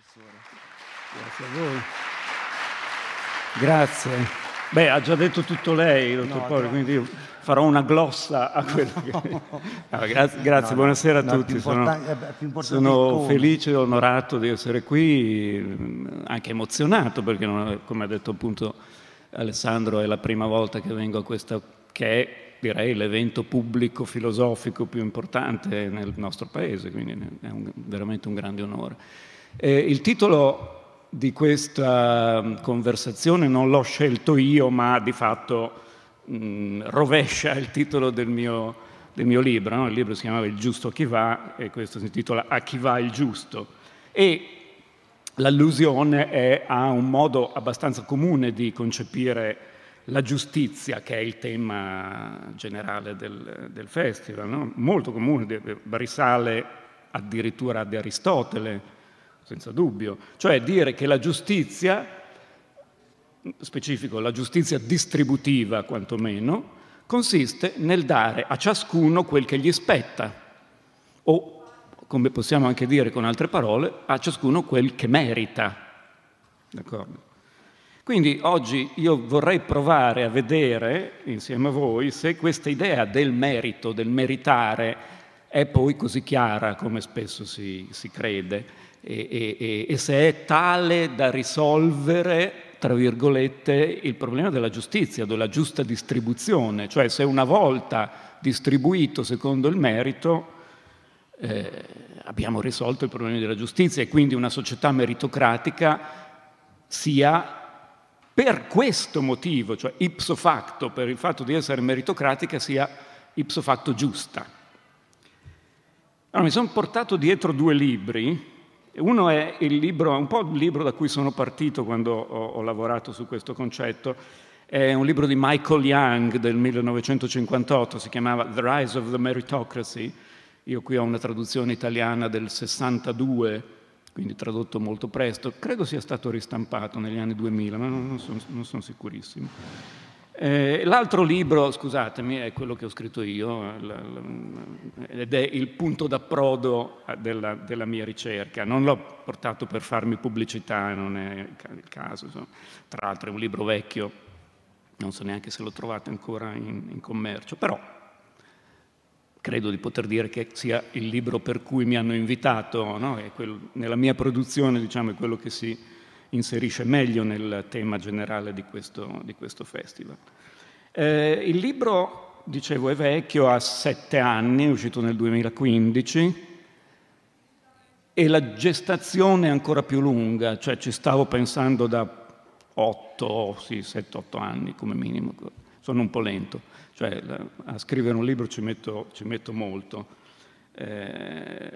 Grazie a voi. Grazie. Beh, ha già detto tutto lei, dottor no, Poli, no. quindi io farò una glossa a quello che... No, grazie, grazie buonasera a tutti. Sono, sono felice e onorato di essere qui, anche emozionato perché, non, come ha detto appunto Alessandro, è la prima volta che vengo a questa, che è direi l'evento pubblico filosofico più importante nel nostro paese, quindi è un, veramente un grande onore. Eh, il titolo di questa mm, conversazione non l'ho scelto io, ma di fatto mh, mm, rovescia il titolo del mio, del mio libro. No? Il libro si chiamava Il giusto a chi va e questo si intitola A chi va il giusto. E l'allusione è a un modo abbastanza comune di concepire la giustizia, che è il tema generale del, del festival, no? molto comune, risale addirittura ad Aristotele, senza dubbio, cioè dire che la giustizia, specifico, la giustizia distributiva quantomeno, consiste nel dare a ciascuno quel che gli spetta, o come possiamo anche dire con altre parole, a ciascuno quel che merita. D'accordo? Quindi oggi io vorrei provare a vedere insieme a voi se questa idea del merito, del meritare, è poi così chiara come spesso si, si crede e, e, e se è tale da risolvere tra virgolette, il problema della giustizia, della giusta distribuzione, cioè se una volta distribuito secondo il merito eh, abbiamo risolto il problema della giustizia e quindi una società meritocratica sia per questo motivo, cioè ipso facto, per il fatto di essere meritocratica, sia ipso facto giusta. Allora, mi sono portato dietro due libri uno è il libro, un po' il libro da cui sono partito quando ho, ho lavorato su questo concetto, è un libro di Michael Young del 1958, si chiamava The Rise of the Meritocracy. Io qui ho una traduzione italiana del 62, quindi tradotto molto presto. Credo sia stato ristampato negli anni 2000, ma non, non, sono, non sono sicurissimo. Eh, l'altro libro, scusatemi, è quello che ho scritto io ed è il punto d'approdo della, della mia ricerca. Non l'ho portato per farmi pubblicità, non è il caso. Tra l'altro è un libro vecchio, non so neanche se lo trovate ancora in, in commercio, però credo di poter dire che sia il libro per cui mi hanno invitato, no? quello, nella mia produzione diciamo, è quello che si inserisce meglio nel tema generale di questo, di questo festival. Eh, il libro, dicevo, è vecchio, ha sette anni, è uscito nel 2015 e la gestazione è ancora più lunga, cioè ci stavo pensando da 8, sì, 7-8 anni come minimo. Sono un po' lento, cioè a scrivere un libro ci metto, ci metto molto. Eh,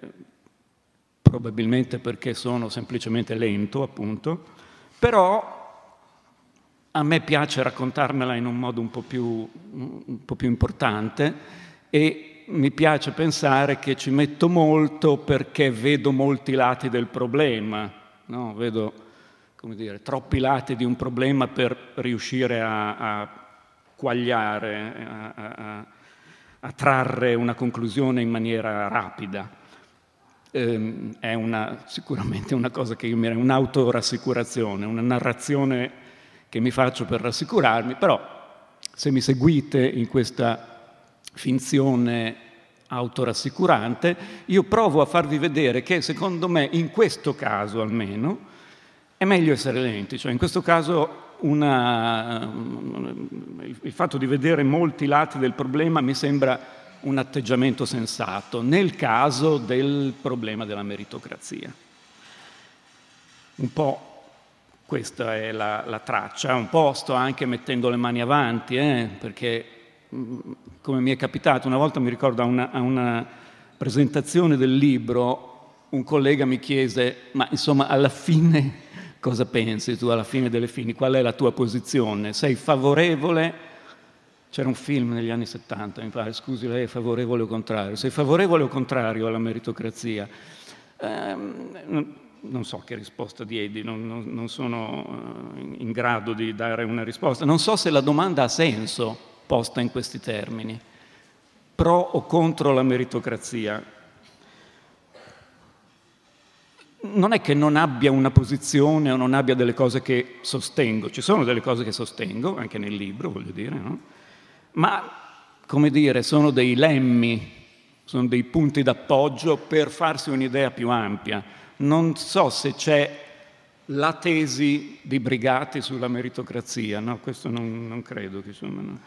probabilmente perché sono semplicemente lento, appunto, però a me piace raccontarmela in un modo un po' più, un po più importante e mi piace pensare che ci metto molto perché vedo molti lati del problema, no? vedo dire, troppi lati di un problema per riuscire a, a quagliare, a, a, a trarre una conclusione in maniera rapida ehm, è una, sicuramente una cosa che io mi un'autorassicurazione, una narrazione che mi faccio per rassicurarmi, però se mi seguite in questa finzione autorassicurante, io provo a farvi vedere che secondo me, in questo caso almeno, è meglio essere lenti, cioè in questo caso una, il fatto di vedere molti lati del problema mi sembra un atteggiamento sensato nel caso del problema della meritocrazia. Un po' questa è la, la traccia, un po' sto anche mettendo le mani avanti, eh, perché mm, come mi è capitato, una volta mi ricordo a una, a una presentazione del libro un collega mi chiese, ma insomma alla fine cosa pensi tu, alla fine delle fini, qual è la tua posizione? Sei favorevole c'era un film negli anni 70, mi pare, scusi, lei è favorevole o contrario? Sei favorevole o contrario alla meritocrazia? Eh, non so che risposta diedi, non, non, non sono eh, in grado di dare una risposta. Non so se la domanda ha senso posta in questi termini. Pro o contro la meritocrazia? non è che non abbia una posizione o non abbia delle cose che sostengo, ci sono delle cose che sostengo, anche nel libro, voglio dire, no? Ma, come dire, sono dei lemmi, sono dei punti d'appoggio per farsi un'idea più ampia. Non so se c'è la tesi di Brigati sulla meritocrazia, no, questo non, non credo, insomma, no,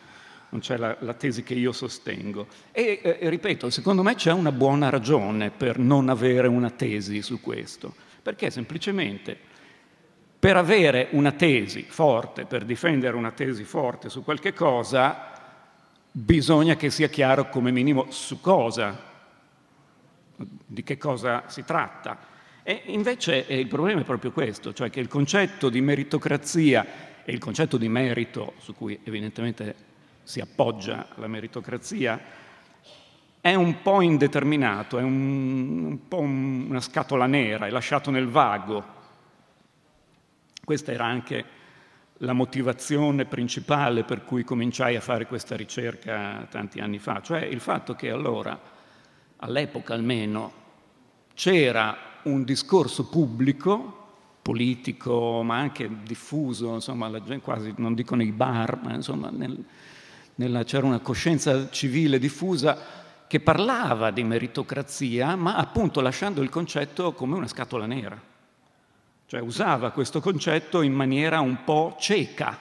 non c'è la, la, tesi che io sostengo. E eh, ripeto, secondo me c'è una buona ragione per non avere una tesi su questo, perché semplicemente per avere una tesi forte, per difendere una tesi forte su qualche cosa, bisogna che sia chiaro come minimo su cosa, di che cosa si tratta. E invece eh, il problema è proprio questo, cioè che il concetto di meritocrazia e il concetto di merito, su cui evidentemente si appoggia la meritocrazia, è un po' indeterminato, è un, un po' una scatola nera, è lasciato nel vago. Questa era anche la motivazione principale per cui cominciai a fare questa ricerca tanti anni fa, cioè il fatto che allora, all'epoca almeno, c'era un discorso pubblico, politico, ma anche diffuso, insomma, quasi non dico nei bar, ma insomma nel, nella, c'era una coscienza civile diffusa che parlava di meritocrazia, ma appunto lasciando il concetto come una scatola nera. Cioè usava questo concetto in maniera un po' cieca,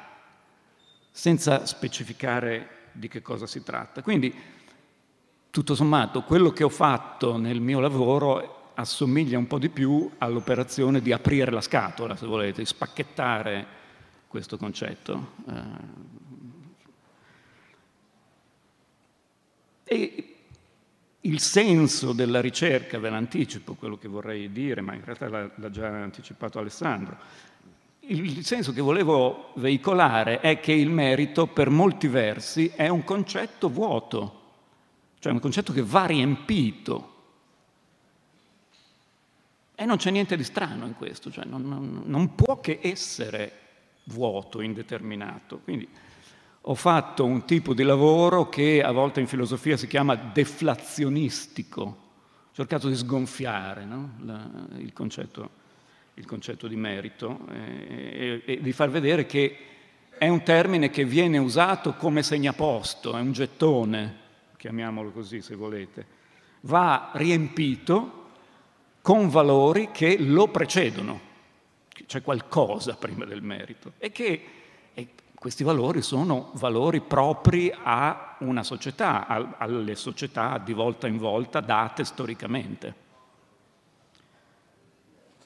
senza specificare di che cosa si tratta. Quindi, tutto sommato, quello che ho fatto nel mio lavoro assomiglia un po' di più all'operazione di aprire la scatola, se volete, spacchettare questo concetto. Eh. E il senso della ricerca, ve l'anticipo quello che vorrei dire, ma in realtà l'ha già anticipato Alessandro, il senso che volevo veicolare è che il merito per molti versi è un concetto vuoto, cioè un concetto che va riempito e non c'è niente di strano in questo, cioè non, non, non può che essere vuoto, indeterminato. Quindi ho fatto un tipo di lavoro che a volte in filosofia si chiama deflazionistico. Ho cercato di sgonfiare no? La, il, concetto, il, concetto, di merito e, e, e di far vedere che è un termine che viene usato come segnaposto, è un gettone, chiamiamolo così se volete. Va riempito con valori che lo precedono, c'è qualcosa prima del merito e che questi valori sono valori propri a una società, alle società di volta in volta date storicamente.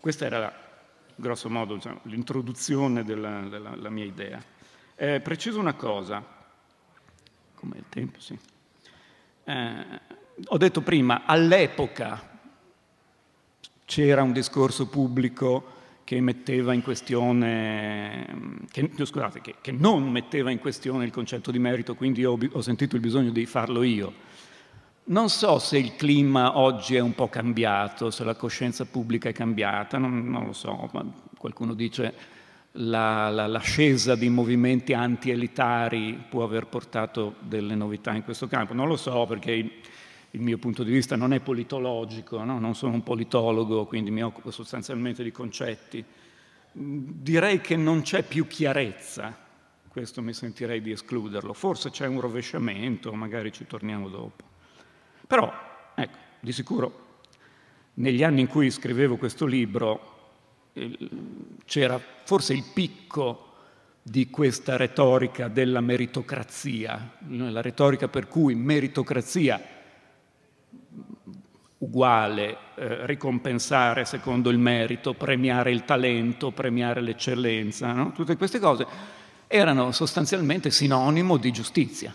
Questa era, grosso modo, l'introduzione della, della mia idea. Eh, preciso una cosa, come il tempo, sì. Eh, ho detto prima, all'epoca c'era un discorso pubblico che metteva in questione, che, scusate, che, che, non metteva in questione il concetto di merito, quindi ho, ho sentito il bisogno di farlo io. Non so se il clima oggi è un po' cambiato, se la coscienza pubblica è cambiata, non, non lo so, ma qualcuno dice la, la, l'ascesa di movimenti anti-elitari può aver portato delle novità in questo campo. Non lo so perché il mio punto di vista non è politologico, no? non sono un politologo, quindi mi occupo sostanzialmente di concetti. Direi che non c'è più chiarezza, questo mi sentirei di escluderlo. Forse c'è un rovesciamento, magari ci torniamo dopo. Però, ecco, di sicuro negli anni in cui scrivevo questo libro c'era forse il picco di questa retorica della meritocrazia, la retorica per cui meritocrazia uguale, eh, ricompensare secondo il merito, premiare il talento, premiare l'eccellenza, no? tutte queste cose erano sostanzialmente sinonimo di giustizia.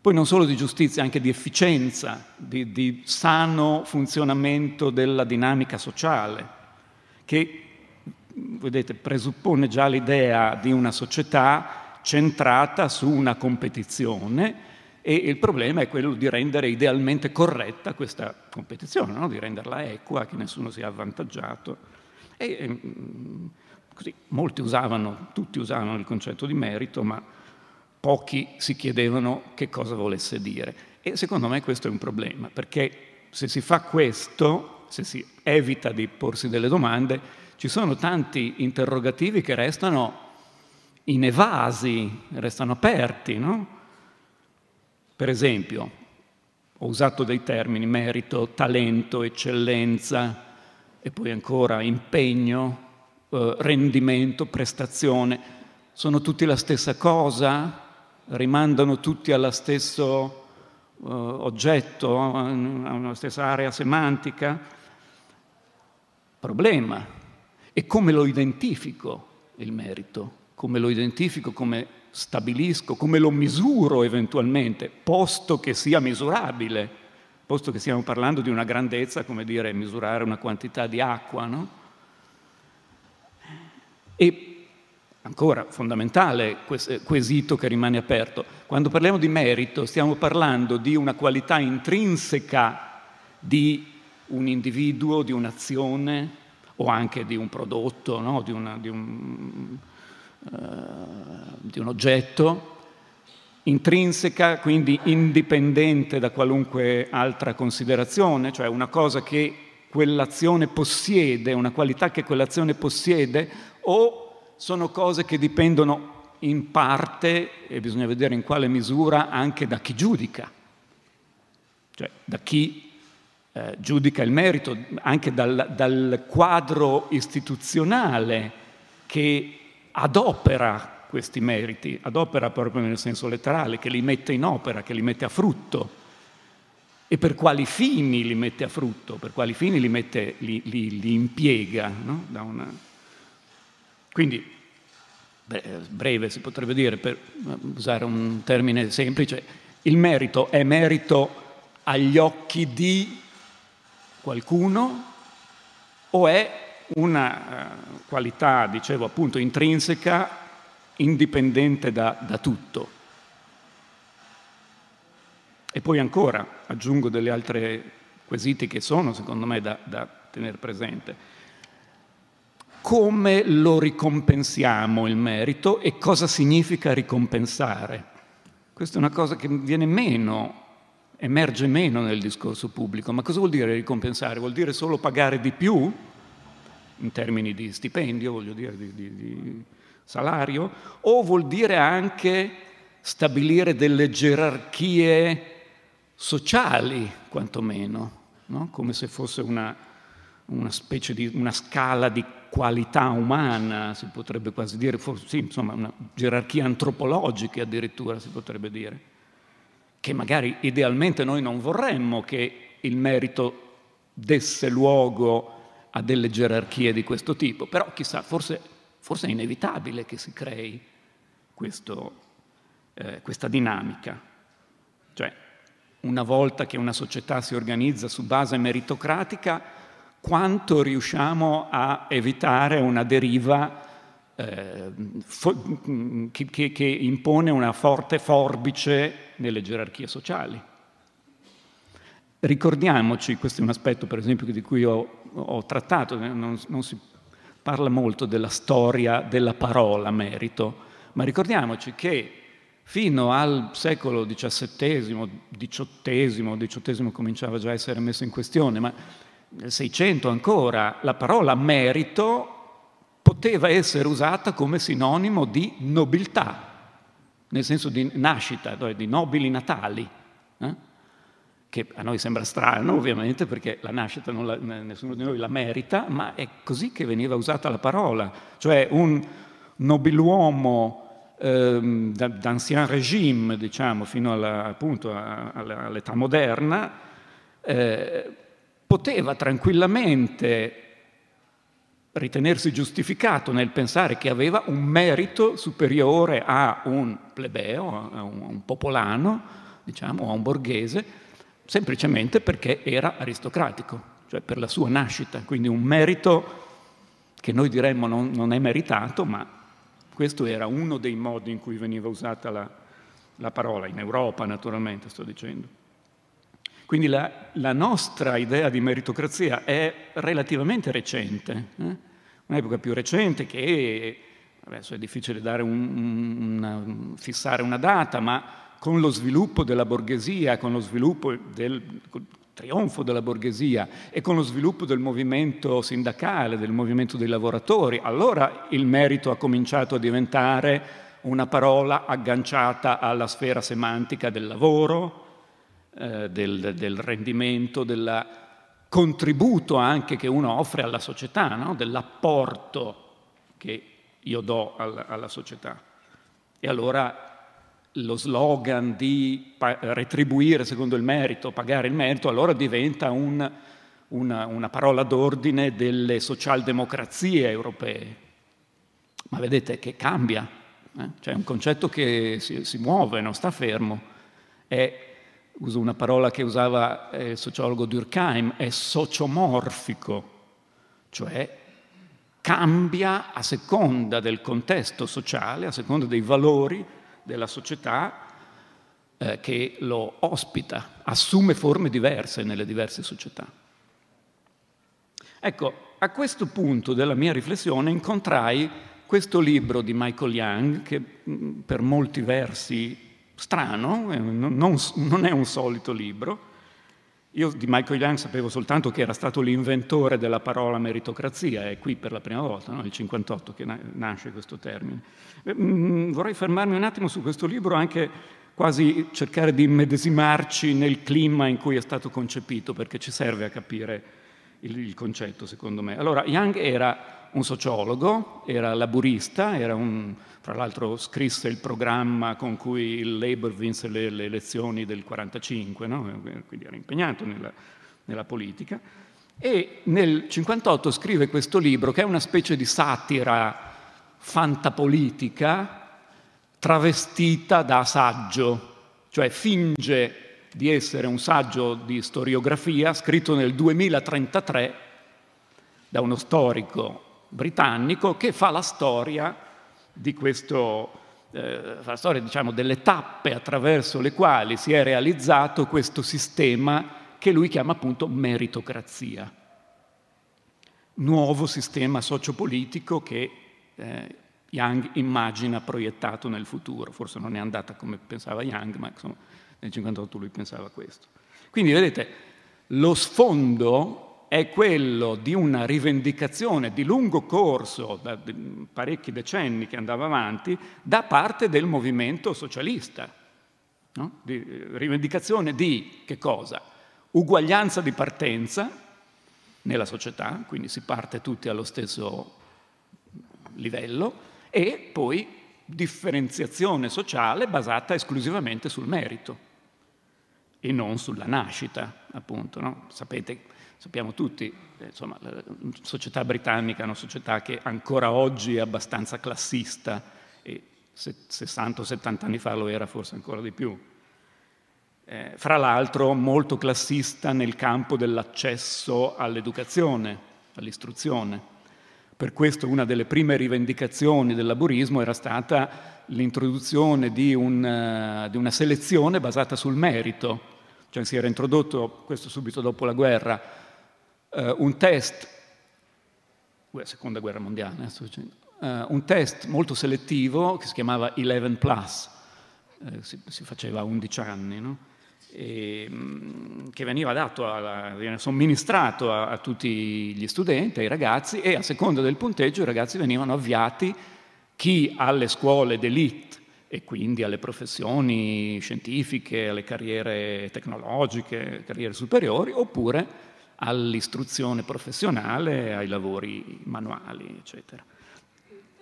Poi non solo di giustizia, anche di efficienza, di, di sano funzionamento della dinamica sociale, che, vedete, presuppone già l'idea di una società centrata su una competizione e il problema è quello di rendere idealmente corretta questa competizione, no? di renderla equa, che nessuno sia avvantaggiato. E, mm, così, molti usavano, tutti usavano il concetto di merito, ma pochi si chiedevano che cosa volesse dire. E secondo me questo è un problema, perché se si fa questo se si evita di porsi delle domande, ci sono tanti interrogativi che restano inevasi, restano aperti, no? Per esempio, ho usato dei termini merito, talento, eccellenza e poi ancora impegno, eh, rendimento, prestazione. Sono tutti la stessa cosa? Rimandano tutti allo stesso uh, oggetto, a una stessa area semantica? Problema. E come lo identifico il merito? Come lo identifico, come stabilisco, come lo misuro eventualmente, posto che sia misurabile, posto che stiamo parlando di una grandezza, come dire, misurare una quantità di acqua, no? E ancora fondamentale quesito che rimane aperto. Quando parliamo di merito stiamo parlando di una qualità intrinseca di un individuo, di un'azione o anche di un prodotto, no? di, una, di, un, uh, di un oggetto, intrinseca, quindi indipendente da qualunque altra considerazione, cioè una cosa che quell'azione possiede, una qualità che quell'azione possiede o sono cose che dipendono in parte, e bisogna vedere in quale misura, anche da chi giudica, cioè da chi eh, giudica il merito, anche dal, dal quadro istituzionale che adopera questi meriti, adopera proprio nel senso letterale, che li mette in opera, che li mette a frutto. E per quali fini li mette a frutto, per quali fini li, mette, li, li, li impiega. No? Una... Quindi breve si potrebbe dire, per usare un termine semplice, il merito è merito agli occhi di qualcuno o è una uh, qualità, dicevo appunto, intrinseca, indipendente da, da tutto. E poi ancora aggiungo delle altre quesiti che sono, secondo me, da, da tenere presente come lo ricompensiamo il merito e cosa significa ricompensare. Questa è una cosa che viene meno, emerge meno nel discorso pubblico. Ma cosa vuol dire ricompensare? Vuol dire solo pagare di più, in termini di stipendio, voglio dire, di, di, di salario, o vuol dire anche stabilire delle gerarchie sociali, quantomeno, no? come se fosse una, una specie di una scala di qualità umana, si potrebbe quasi dire, forse, sì, insomma, una gerarchia antropologica addirittura si potrebbe dire, che magari idealmente noi non vorremmo che il merito desse luogo a delle gerarchie di questo tipo, però chissà, forse, forse è inevitabile che si crei questo, eh, questa dinamica. Cioè, una volta che una società si organizza su base meritocratica, quanto riusciamo a evitare una deriva eh, fo- che, che, impone una forte forbice nelle gerarchie sociali. Ricordiamoci, questo è un aspetto per esempio di cui ho, ho trattato, non, non si parla molto della storia della parola merito, ma ricordiamoci che fino al secolo XVII, XVIII, XVIII cominciava già a essere messo in questione, ma nel Seicento ancora, la parola merito poteva essere usata come sinonimo di nobiltà, nel senso di nascita, cioè di nobili natali, eh? Che a noi sembra strano ovviamente perché la nascita la, nessuno di noi la merita, ma è così che veniva usata la parola, cioè un nobiluomo ehm, d'ancien regime, diciamo, fino alla, appunto all'età moderna, eh, poteva tranquillamente ritenersi giustificato nel pensare che aveva un merito superiore a un plebeo, a un popolano, diciamo, a un borghese, semplicemente perché era aristocratico, cioè per la sua nascita, quindi un merito che noi diremmo non, non è meritato, ma questo era uno dei modi in cui veniva usata la, la parola, in Europa naturalmente sto dicendo. Quindi la, la, nostra idea di meritocrazia è relativamente recente, eh? un'epoca più recente che, adesso è difficile un, una, fissare una data, ma con lo sviluppo della borghesia, con lo sviluppo del trionfo della borghesia e con lo sviluppo del movimento sindacale, del movimento dei lavoratori, allora il merito ha cominciato a diventare una parola agganciata alla sfera semantica del lavoro, eh, del, del, rendimento, del contributo anche che uno offre alla società, no? dell'apporto che io do alla, alla società. E allora lo slogan di retribuire secondo il merito, pagare il merito, allora diventa un, una, una, parola d'ordine delle socialdemocrazie europee. Ma vedete che cambia, eh? cioè è un concetto che si, si, muove, non sta fermo. È, uso una parola che usava eh, il sociologo Durkheim, è sociomorfico, cioè cambia a seconda del contesto sociale, a seconda dei valori della società eh, che lo ospita, assume forme diverse nelle diverse società. Ecco, a questo punto della mia riflessione incontrai questo libro di Michael Young, che mm, per molti versi strano, eh, non, non è un solito libro, io di Michael Young sapevo soltanto che era stato l'inventore della parola meritocrazia, è qui per la prima volta, no? nel 58 che nasce questo termine. Mm, vorrei fermarmi un attimo su questo libro, anche quasi cercare di immedesimarci nel clima in cui è stato concepito, perché ci serve a capire il, il concetto, secondo me. Allora, Young era un sociologo, era laburista, era un, fra l'altro scrisse il programma con cui il Labour vinse le, le elezioni del 1945, no? quindi era impegnato nella, nella politica. E nel 1958 scrive questo libro che è una specie di satira fantapolitica travestita da saggio, cioè finge di essere un saggio di storiografia scritto nel 2033 da uno storico britannico che fa la storia di questo, eh, la storia diciamo, delle tappe attraverso le quali si è realizzato questo sistema che lui chiama appunto meritocrazia. Nuovo sistema sociopolitico che eh, Young immagina proiettato nel futuro. Forse non è andata come pensava Young, ma insomma, nel 1958 lui pensava questo. Quindi vedete, lo sfondo è quello di una rivendicazione di lungo corso, da parecchi decenni che andava avanti, da parte del movimento socialista. No? Di, rivendicazione di che cosa? Uguaglianza di partenza nella società, quindi si parte tutti allo stesso livello, e poi differenziazione sociale basata esclusivamente sul merito e non sulla nascita, appunto. No? Sapete sappiamo tutti, eh, insomma, la società britannica è una società che ancora oggi è abbastanza classista e 60 o 70 anni fa lo era forse ancora di più. Eh, fra l'altro molto classista nel campo dell'accesso all'educazione, all'istruzione. Per questo una delle prime rivendicazioni del laburismo era stata l'introduzione di, un, uh, di una selezione basata sul merito, cioè si era introdotto, questo subito dopo la guerra, uh, un test, la seconda guerra mondiale, uh, un test molto selettivo che si chiamava 11 Plus, uh, si, si, faceva a 11 anni, no? e, um, che veniva dato, veniva somministrato a, a, tutti gli studenti, ai ragazzi, e a seconda del punteggio i ragazzi venivano avviati, chi alle scuole d'elite e quindi alle professioni scientifiche, alle carriere tecnologiche, carriere superiori, oppure all'istruzione professionale, ai lavori manuali, eccetera.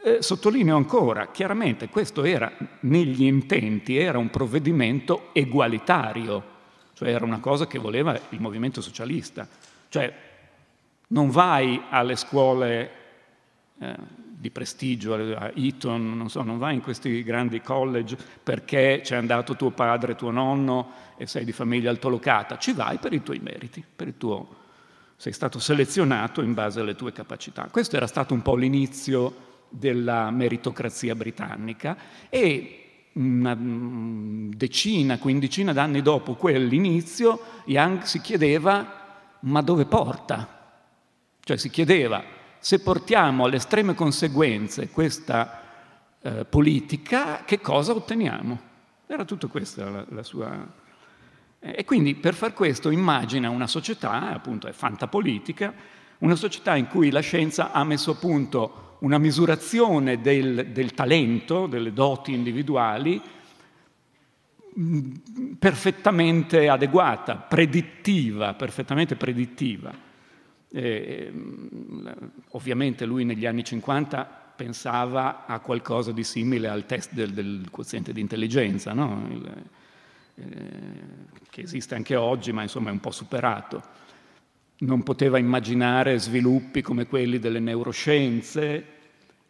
Eh, sottolineo ancora, chiaramente questo era negli intenti, era un provvedimento egualitario, cioè era una cosa che voleva il movimento socialista. Cioè non vai alle scuole eh, di prestigio, a Eton, non so, non vai in questi grandi college perché c'è andato tuo padre, tuo nonno e sei di famiglia altolocata, ci vai per i tuoi meriti, per il tuo sei stato selezionato in base alle tue capacità. Questo era stato un po' l'inizio della meritocrazia britannica e una mm, decina, quindicina d'anni dopo quell'inizio, Young si chiedeva ma dove porta? Cioè si chiedeva se portiamo alle estreme conseguenze questa eh, politica, che cosa otteniamo? Era tutto questa la, la sua E quindi per far questo immagina una società, appunto è fantapolitica, una società in cui la scienza ha messo a punto una misurazione del, del talento, delle doti individuali, perfettamente adeguata, predittiva, perfettamente predittiva. E, ovviamente lui negli anni 50 pensava a qualcosa di simile al test del, del quoziente di intelligenza, no? Il, eh, che esiste anche oggi, ma insomma è un po' superato. Non poteva immaginare sviluppi come quelli delle neuroscienze,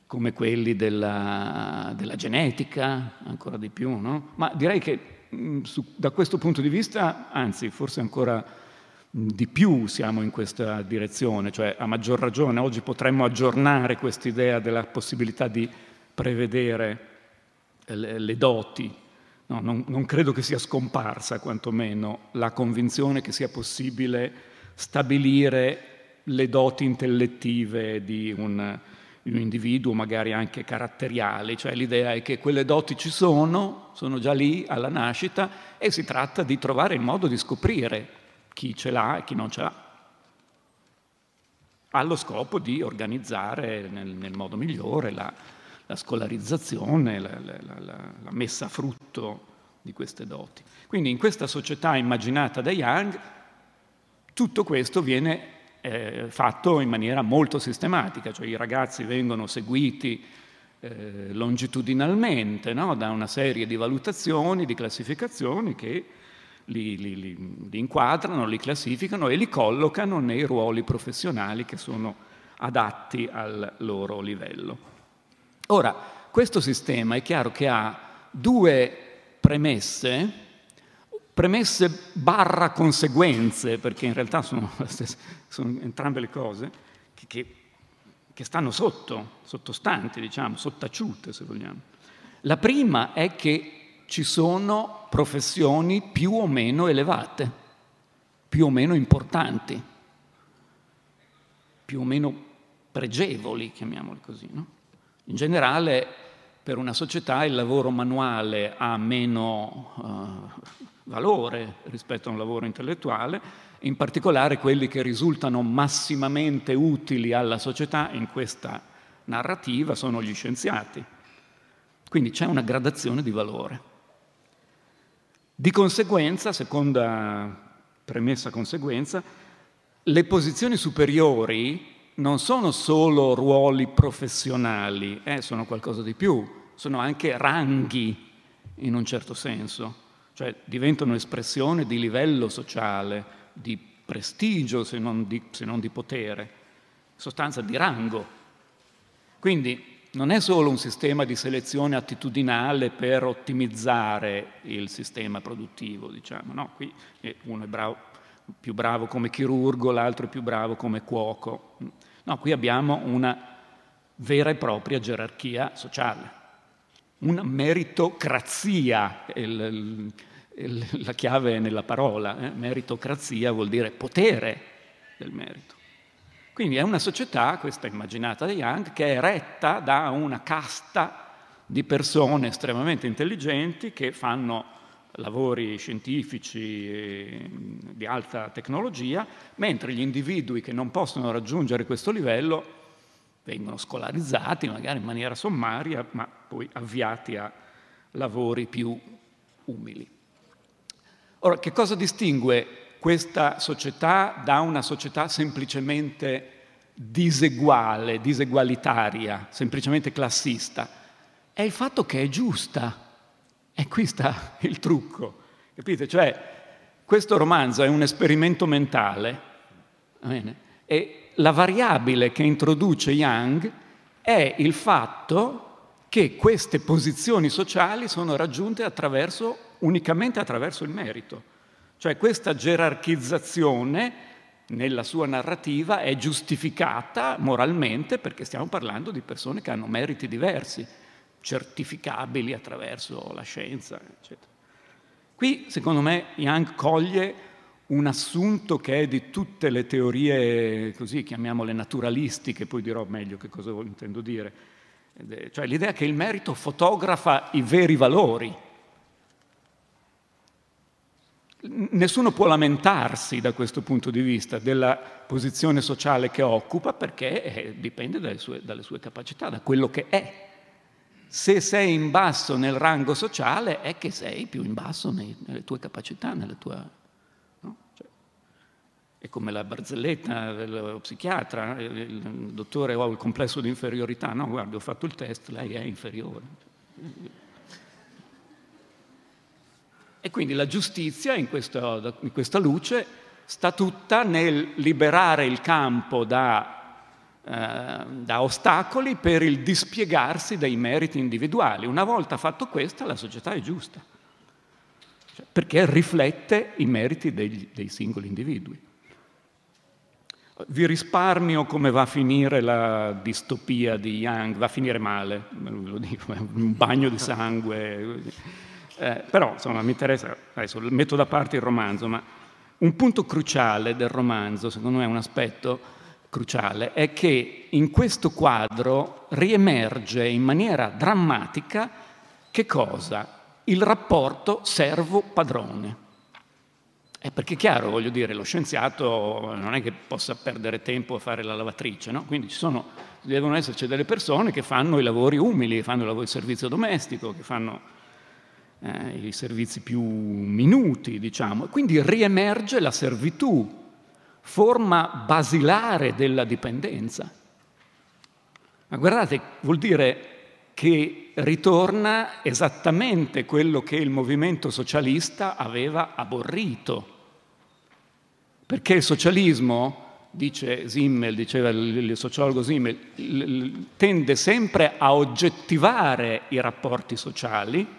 come quelli della, della genetica, ancora di più, no? Ma direi che mh, su, da questo punto di vista, anzi, forse ancora di più siamo in questa direzione, cioè a maggior ragione oggi potremmo aggiornare quest'idea della possibilità di prevedere le, le doti. No, non, non credo che sia scomparsa quantomeno la convinzione che sia possibile stabilire le doti intellettive di un, in un individuo, magari anche caratteriali, cioè l'idea è che quelle doti ci sono, sono già lì alla nascita e si tratta di trovare il modo di scoprire chi ce l'ha e chi non ce l'ha, allo scopo di organizzare nel, nel modo migliore la, la scolarizzazione, la, la, la, messa a frutto di queste doti. Quindi in questa società immaginata da Young tutto questo viene eh, fatto in maniera molto sistematica, cioè i ragazzi vengono seguiti eh, longitudinalmente no? da una serie di valutazioni, di classificazioni che li, li, li, li, inquadrano, li classificano e li collocano nei ruoli professionali che sono adatti al loro livello. Ora, questo sistema è chiaro che ha due premesse, premesse barra conseguenze, perché in realtà sono, sono entrambe le cose, che, che, che, stanno sotto, sottostanti, diciamo, sottaciute se vogliamo. La prima è che ci sono professioni più o meno elevate, più o meno importanti, più o meno pregevoli, chiamiamole così. No? In generale per una società il lavoro manuale ha meno uh, valore rispetto a un lavoro intellettuale, in particolare quelli che risultano massimamente utili alla società in questa narrativa sono gli scienziati. Quindi c'è una gradazione di valore. Di conseguenza, seconda premessa conseguenza, le posizioni superiori non sono solo ruoli professionali, eh, sono qualcosa di più, sono anche ranghi in un certo senso cioè diventano espressione di livello sociale, di prestigio se non di, se non di potere, sostanza di rango. Quindi non è solo un sistema di selezione attitudinale per ottimizzare il sistema produttivo, diciamo, no? Qui uno è bravo, più bravo come chirurgo, l'altro è più bravo come cuoco. No, qui abbiamo una vera e propria gerarchia sociale, una meritocrazia, il, la chiave è nella parola, eh? meritocrazia vuol dire potere del merito. Quindi è una società, questa immaginata da Young, che è retta da una casta di persone estremamente intelligenti che fanno lavori scientifici di alta tecnologia, mentre gli individui che non possono raggiungere questo livello vengono scolarizzati, magari in maniera sommaria, ma poi avviati a lavori più umili. Ora, che cosa distingue questa società da una società semplicemente diseguale, disegualitaria, semplicemente classista? È il fatto che è giusta. E qui sta il trucco, capite? Cioè, questo romanzo è un esperimento mentale e la variabile che introduce Young è il fatto che queste posizioni sociali sono raggiunte attraverso unicamente attraverso il merito. Cioè questa gerarchizzazione nella sua narrativa è giustificata moralmente perché stiamo parlando di persone che hanno meriti diversi, certificabili attraverso la scienza, eccetera. Qui, secondo me, Young coglie un assunto che è di tutte le teorie, così chiamiamole naturalistiche, poi dirò meglio che cosa intendo dire, cioè l'idea che il merito fotografa i veri valori, nessuno può lamentarsi da questo punto di vista della posizione sociale che occupa perché eh, dipende dalle sue, dalle sue capacità, da quello che è. Se sei in basso nel rango sociale è che sei più in basso nei, nelle tue capacità, nelle tue... Cioè, è come la barzelletta dello psichiatra, il dottore ho il complesso di inferiorità, no guarda ho fatto il test, lei è inferiore. E quindi la giustizia in, questo, in questa luce sta tutta nel liberare il campo da eh, da ostacoli per il dispiegarsi dei meriti individuali. Una volta fatto questo, la società è giusta, cioè, perché riflette i meriti degli, dei singoli individui. Vi risparmio come va a finire la distopia di Young, va a finire male, ve lo dico, è un bagno di sangue. Eh, però insomma mi interessa, adesso metto da parte il romanzo, ma un punto cruciale del romanzo, secondo me un aspetto cruciale è che in questo quadro riemerge in maniera drammatica che cosa? Il rapporto servo-padrone. È perché è chiaro, voglio dire, lo scienziato non è che possa perdere tempo a fare la lavatrice, no? Quindi ci sono, devono esserci delle persone che fanno i lavori umili, che fanno il, lavoro, il servizio domestico, che fanno eh, i servizi più minuti, diciamo. Quindi riemerge la servitù forma basilare della dipendenza. Ma guardate, vuol dire che ritorna esattamente quello che il movimento socialista aveva aborrito. Perché il socialismo, dice Simmel, diceva il sociologo Simmel, tende sempre a oggettivare i rapporti sociali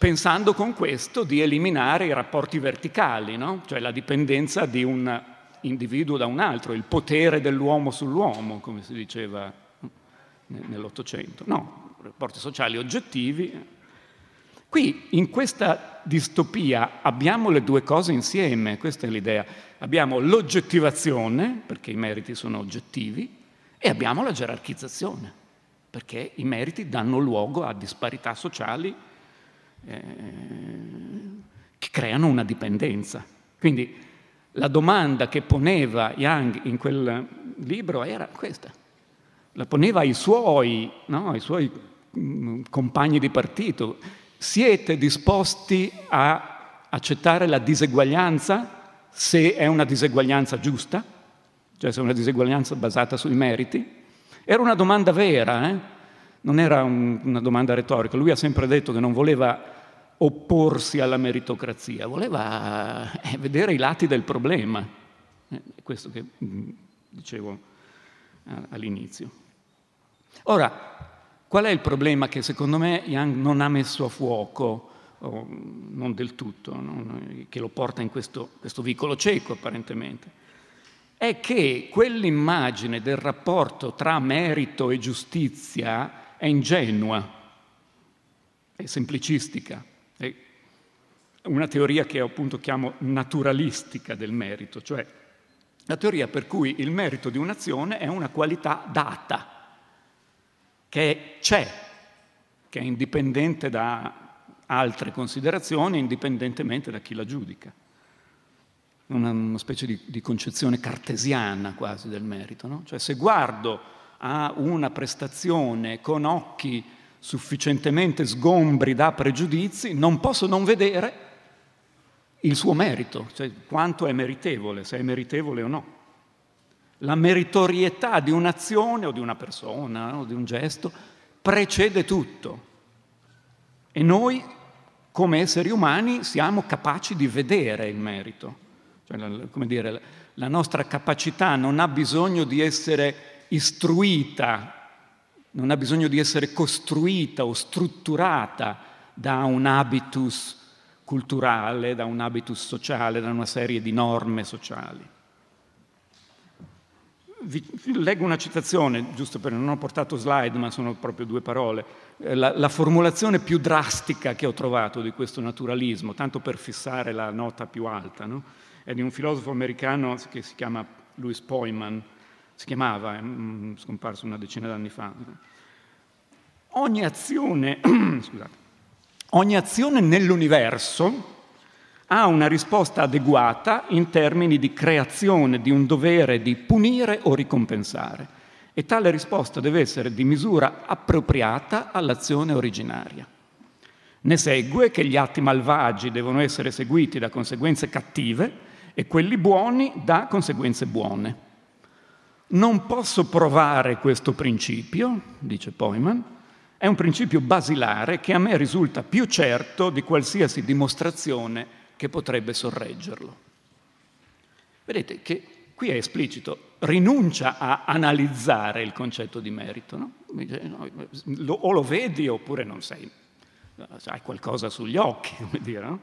pensando con questo di eliminare i rapporti verticali, no? cioè la dipendenza di un individuo da un altro, il potere dell'uomo sull'uomo, come si diceva nell'Ottocento. No, rapporti sociali oggettivi. Qui, in questa distopia, abbiamo le due cose insieme, questa è l'idea. Abbiamo l'oggettivazione, perché i meriti sono oggettivi, e abbiamo la gerarchizzazione, perché i meriti danno luogo a disparità sociali eh, che creano una dipendenza. Quindi la domanda che poneva Young in quel libro era questa. La poneva ai suoi, no, ai suoi mm, compagni di partito. Siete disposti a accettare la diseguaglianza se è una diseguaglianza giusta? Cioè se è una diseguaglianza basata sui meriti? Era una domanda vera, eh? Non era un, una domanda retorica, lui ha sempre detto che non voleva opporsi alla meritocrazia, voleva eh, vedere i lati del problema. Eh, questo che mm, dicevo all'inizio. Ora, qual è il problema che secondo me Young non ha messo a fuoco, non del tutto, no? che lo porta in questo, questo vicolo cieco apparentemente? È che quell'immagine del rapporto tra merito e giustizia è ingenua, è semplicistica. È una teoria che appunto chiamo naturalistica del merito, cioè la teoria per cui il merito di un'azione è una qualità data, che c'è, che è indipendente da altre considerazioni, indipendentemente da chi la giudica. Una, una specie di, di, concezione cartesiana quasi del merito. No? Cioè se guardo a una prestazione con occhi sufficientemente sgombri da pregiudizi, non posso non vedere il suo merito, cioè quanto è meritevole, se è meritevole o no. La meritorietà di un'azione o di una persona o di un gesto precede tutto. E noi, come esseri umani, siamo capaci di vedere il merito. Cioè, come dire, la nostra capacità non ha bisogno di essere istruita, non ha bisogno di essere costruita o strutturata da un habitus culturale, da un habitus sociale, da una serie di norme sociali. Vi, leggo una citazione, giusto per non ho portato slide, ma sono proprio due parole. Eh, la, la, formulazione più drastica che ho trovato di questo naturalismo, tanto per fissare la nota più alta, no? è di un filosofo americano che si chiama Louis Poyman, si chiamava, è scomparso una decina d'anni fa. Ogni azione, scusate, ogni azione nell'universo ha una risposta adeguata in termini di creazione di un dovere di punire o ricompensare e tale risposta deve essere di misura appropriata all'azione originaria. Ne segue che gli atti malvagi devono essere seguiti da conseguenze cattive e quelli buoni da conseguenze buone. Non posso provare questo principio, dice Poiman, è un principio basilare che a me risulta più certo di qualsiasi dimostrazione che potrebbe sorreggerlo. Vedete che qui è esplicito, rinuncia a analizzare il concetto di merito. No? O lo vedi oppure non sei, hai qualcosa sugli occhi, come dire. No?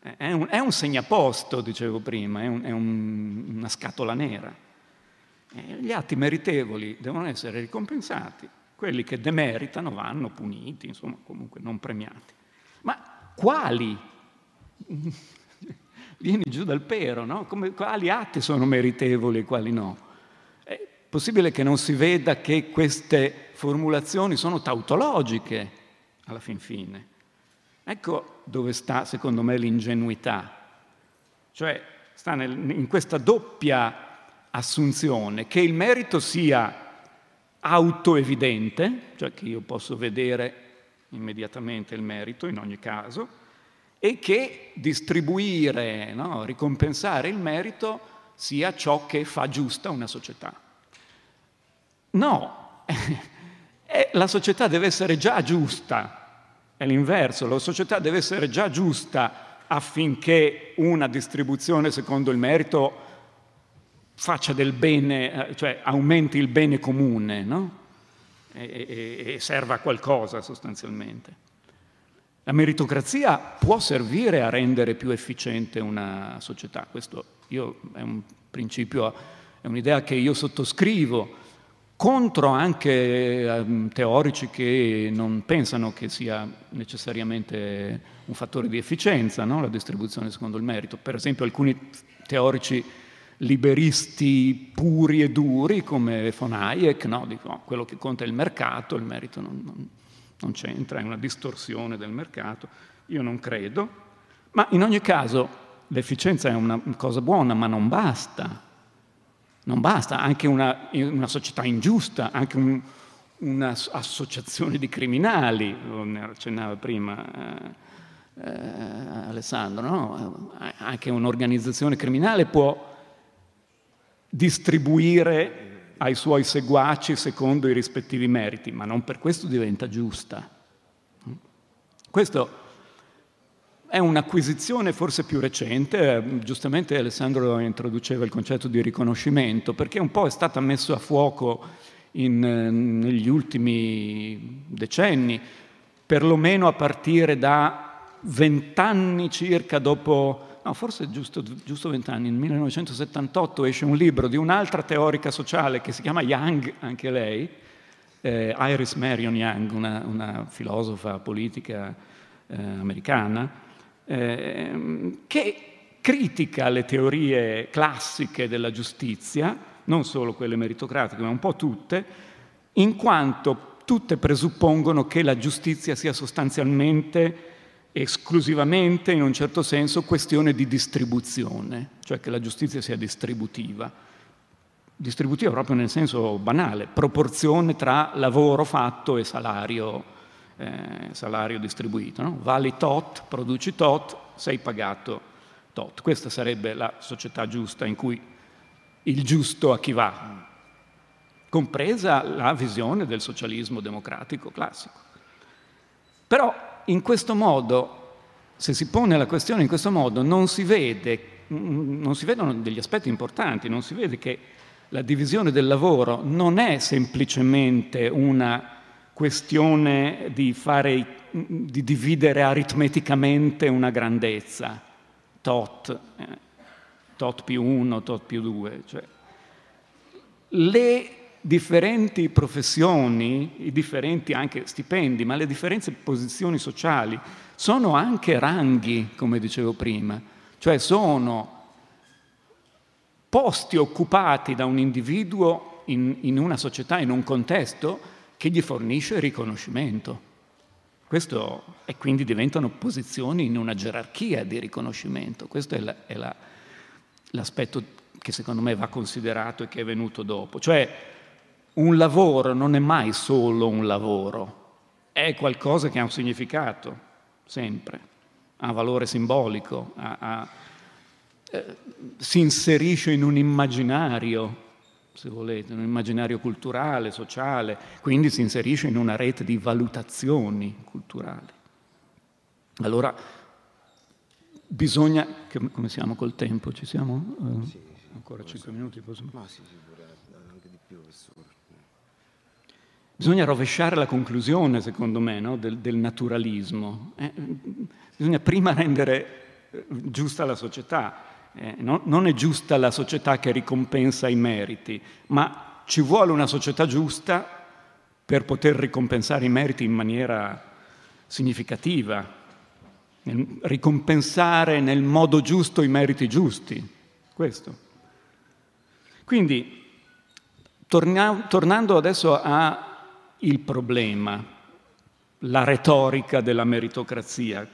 È, un, è, un, segnaposto, dicevo prima, è, un, è un, una scatola nera. E gli atti meritevoli devono essere ricompensati, quelli che demeritano vanno puniti, insomma, comunque non premiati. Ma quali? vieni giù dal pero, no? Come, quali atti sono meritevoli e quali no? È possibile che non si veda che queste formulazioni sono tautologiche alla fin fine. Ecco dove sta, secondo me, l'ingenuità. Cioè, sta nel, in questa doppia assunzione che il merito sia autoevidente, cioè che io posso vedere immediatamente il merito in ogni caso, e che distribuire, no, ricompensare il merito sia ciò che fa giusta una società. No, eh, la società deve essere già giusta, è l'inverso, la società deve essere già giusta affinché una distribuzione secondo il merito faccia del bene, eh, cioè aumenti il bene comune, no? e, e, e serva a qualcosa sostanzialmente. La meritocrazia può servire a rendere più efficiente una società, questo io, è un principio, è un'idea che io sottoscrivo, contro anche um, teorici che non pensano che sia necessariamente un fattore di efficienza no? la distribuzione secondo il merito. Per esempio alcuni teorici liberisti puri e duri come von Hayek no? dicono quello che conta è il mercato, il merito non, non, non c'entra, è una distorsione del mercato, io non credo, ma in ogni caso l'efficienza è una cosa buona, ma non basta. Non basta, anche una, una società ingiusta, anche un, un'associazione di criminali, ne accennava prima eh, eh, Alessandro, no? anche un'organizzazione criminale può distribuire ai suoi seguaci secondo i rispettivi meriti, ma non per questo diventa giusta. Questo è un'acquisizione forse più recente, giustamente Alessandro introduceva il concetto di riconoscimento, perché un po' è stata messa a fuoco in, negli ultimi decenni, perlomeno a partire da vent'anni circa dopo no, forse giusto, giusto vent'anni, nel 1978 esce un libro di un'altra teorica sociale che si chiama Young, anche lei, eh, Iris Marion Young, una, una filosofa politica eh, americana, eh, che critica le teorie classiche della giustizia, non solo quelle meritocratiche, ma un po' tutte, in quanto tutte presuppongono che la giustizia sia sostanzialmente esclusivamente, in un certo senso, questione di distribuzione, cioè che la giustizia sia distributiva. Distributiva proprio nel senso banale, proporzione tra lavoro fatto e salario, eh, salario distribuito. No? Vali tot, produci tot, sei pagato tot. Questa sarebbe la società giusta in cui il giusto a chi va, compresa la visione del socialismo democratico classico. Però in questo modo, se si pone la questione in questo modo, non si, vede, non si vedono degli aspetti importanti, non si vede che la divisione del lavoro non è semplicemente una questione di, fare, di dividere aritmeticamente una grandezza, tot, eh, tot più uno, tot più due. Cioè, le differenti professioni, i differenti anche stipendi, ma le differenti posizioni sociali sono anche ranghi, come dicevo prima, cioè sono posti occupati da un individuo in, in una società, in un contesto che gli fornisce riconoscimento. Questo, e quindi diventano posizioni in una gerarchia di riconoscimento. Questo è, la, è la, l'aspetto che secondo me va considerato e che è venuto dopo. Cioè un lavoro non è mai solo un lavoro, è qualcosa che ha un significato, sempre, ha valore simbolico, ha, ha, eh, si inserisce in un immaginario, se volete, un immaginario culturale, sociale, quindi si inserisce in una rete di valutazioni culturali. Allora, bisogna, come siamo col tempo? Ci siamo? Uh, sì, sì, ancora 5 minuti? Posso... Ma sì, pure, anche di più, professore. Bisogna rovesciare la conclusione, secondo me, no? del, del, naturalismo. Eh, bisogna prima rendere eh, giusta la società. Eh, no? Non è giusta la società che ricompensa i meriti, ma ci vuole una società giusta per poter ricompensare i meriti in maniera significativa, ricompensare nel modo giusto i meriti giusti. Questo. Quindi, torna, tornando adesso a il problema, la retorica della meritocrazia,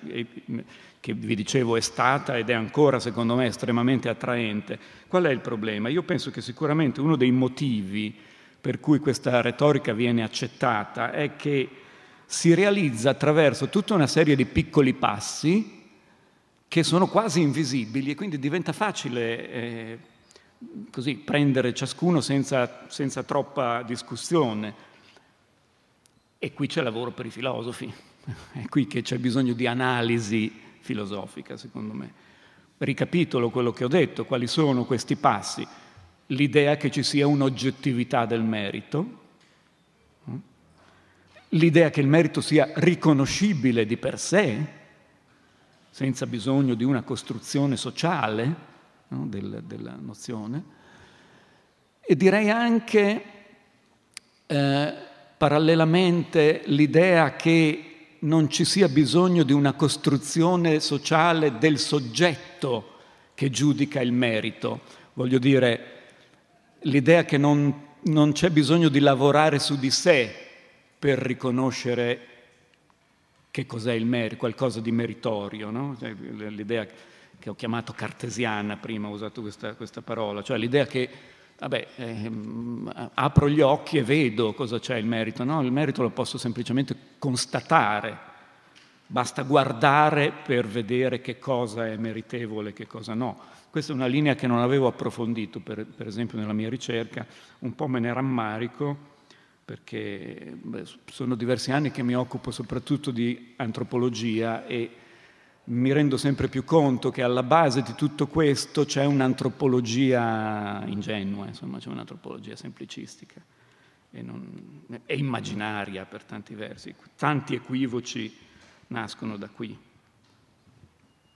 che vi dicevo è stata ed è ancora secondo me estremamente attraente. Qual è il problema? Io penso che sicuramente uno dei motivi per cui questa retorica viene accettata è che si realizza attraverso tutta una serie di piccoli passi che sono quasi invisibili e quindi diventa facile eh, così prendere ciascuno senza, senza troppa discussione. E qui c'è lavoro per i filosofi, è qui che c'è bisogno di analisi filosofica, secondo me. Ricapitolo quello che ho detto, quali sono questi passi. L'idea che ci sia un'oggettività del merito, l'idea che il merito sia riconoscibile di per sé, senza bisogno di una costruzione sociale no, del, della nozione, e direi anche eh, parallelamente l'idea che non ci sia bisogno di una costruzione sociale del soggetto che giudica il merito. Voglio dire, l'idea che non, non c'è bisogno di lavorare su di sé per riconoscere che cos'è il merito, qualcosa di meritorio, no? Cioè, l'idea che ho chiamato cartesiana prima, ho usato questa, questa parola, cioè l'idea che vabbè, ehm, apro gli occhi e vedo cosa c'è il merito. No, il merito lo posso semplicemente constatare, basta guardare per vedere che cosa è meritevole e che cosa no. Questa è una linea che non avevo approfondito, per, per esempio, nella mia ricerca, un po' me ne rammarico, perché beh, sono diversi anni che mi occupo soprattutto di antropologia e mi rendo sempre più conto che alla base di tutto questo c'è un'antropologia ingenua, insomma, c'è un'antropologia semplicistica e, non, e immaginaria per tanti versi. Tanti equivoci nascono da qui,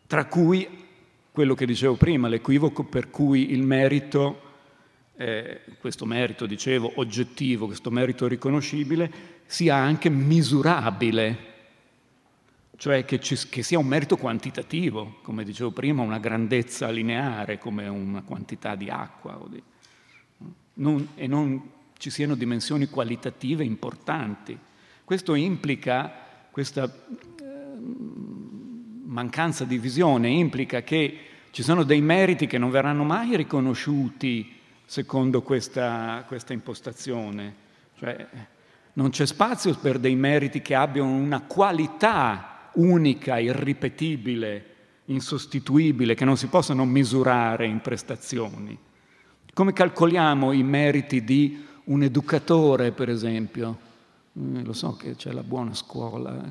tra cui quello che dicevo prima, l'equivoco per cui il merito, eh, questo merito, dicevo, oggettivo, questo merito riconoscibile, sia anche misurabile cioè che, ci, che, sia un merito quantitativo, come dicevo prima, una grandezza lineare come una quantità di acqua, di, non, e non ci siano dimensioni qualitative importanti. Questo implica, questa eh, mancanza di visione implica che ci sono dei meriti che non verranno mai riconosciuti secondo questa, questa impostazione. Cioè, non c'è spazio per dei meriti che abbiano una qualità unica, irripetibile, insostituibile, che non si possono misurare in prestazioni. Come calcoliamo i meriti di un educatore, per esempio? Eh, lo so che c'è la buona scuola.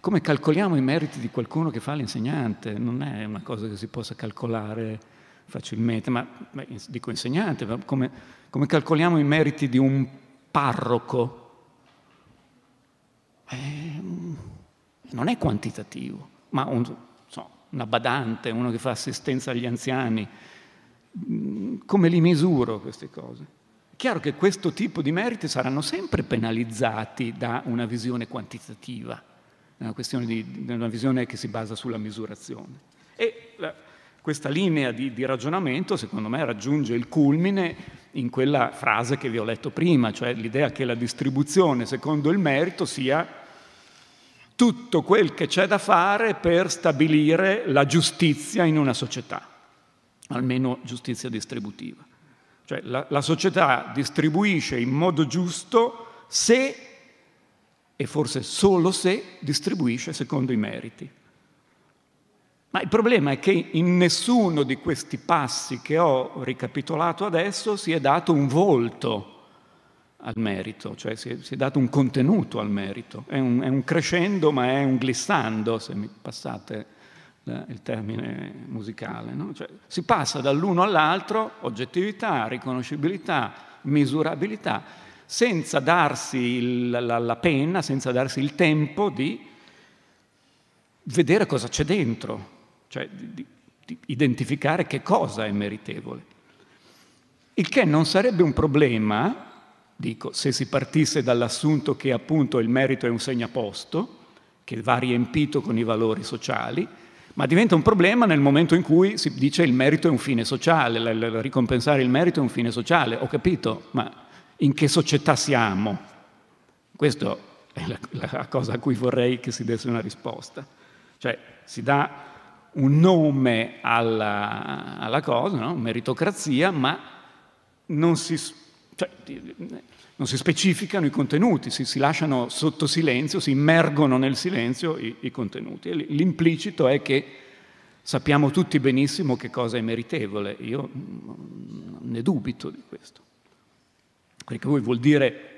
Come calcoliamo i meriti di qualcuno che fa l'insegnante? Non è una cosa che si possa calcolare facilmente, ma beh, dico insegnante, ma come, come calcoliamo i meriti di un parroco? Eh, non è quantitativo, ma un, so, una badante, uno che fa assistenza agli anziani, mm, come li misuro queste cose? È chiaro che questo tipo di meriti saranno sempre penalizzati da una visione quantitativa, una, di, una visione che si basa sulla misurazione. E la, questa linea di, di, ragionamento, secondo me, raggiunge il culmine in quella frase che vi ho letto prima, cioè l'idea che la distribuzione secondo il merito sia tutto quel che c'è da fare per stabilire la giustizia in una società, almeno giustizia distributiva. Cioè la, la società distribuisce in modo giusto se, e forse solo se, distribuisce secondo i meriti. Ma il problema è che in nessuno di questi passi che ho ricapitolato adesso si è dato un volto al merito, cioè si è, si è dato un contenuto al merito. È un, è un, crescendo ma è un glissando, se mi passate il termine musicale. No? Cioè, si passa dall'uno all'altro, oggettività, riconoscibilità, misurabilità, senza darsi il, la, la penna, senza darsi il tempo di vedere cosa c'è dentro, cioè di, di identificare che cosa è meritevole. Il che non sarebbe un problema, dico, se si partisse dall'assunto che appunto il merito è un segnaposto, che va riempito con i valori sociali, ma diventa un problema nel momento in cui si dice il merito è un fine sociale, ricompensare il merito è un fine sociale. Ho capito, ma in che società siamo? Questa è la, la cosa a cui vorrei che si desse una risposta. Cioè, si dà un nome alla, alla cosa, no? meritocrazia, ma non si, cioè, non si, specificano i contenuti, si, si, lasciano sotto silenzio, si immergono nel silenzio i, i contenuti. L'implicito è che sappiamo tutti benissimo che cosa è meritevole, io ne dubito di questo. Perché poi vuol dire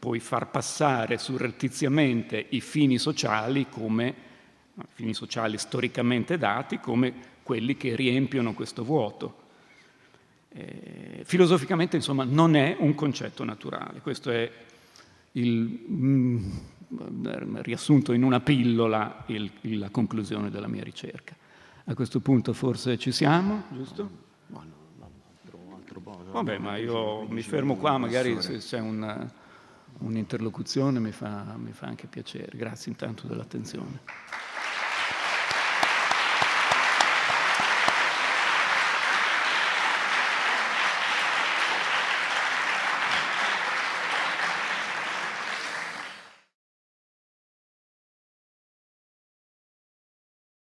poi far passare surrettiziamente i fini sociali come fini sociali storicamente dati come quelli che riempiono questo vuoto. Eh, filosoficamente, insomma, non è un concetto naturale. Questo è il mm, riassunto in una pillola il, la conclusione della mia ricerca. A questo punto forse ci siamo, giusto? Vabbè, ma io mi fermo qua, magari se c'è un, un'interlocuzione mi fa, mi fa anche piacere. Grazie intanto dell'attenzione.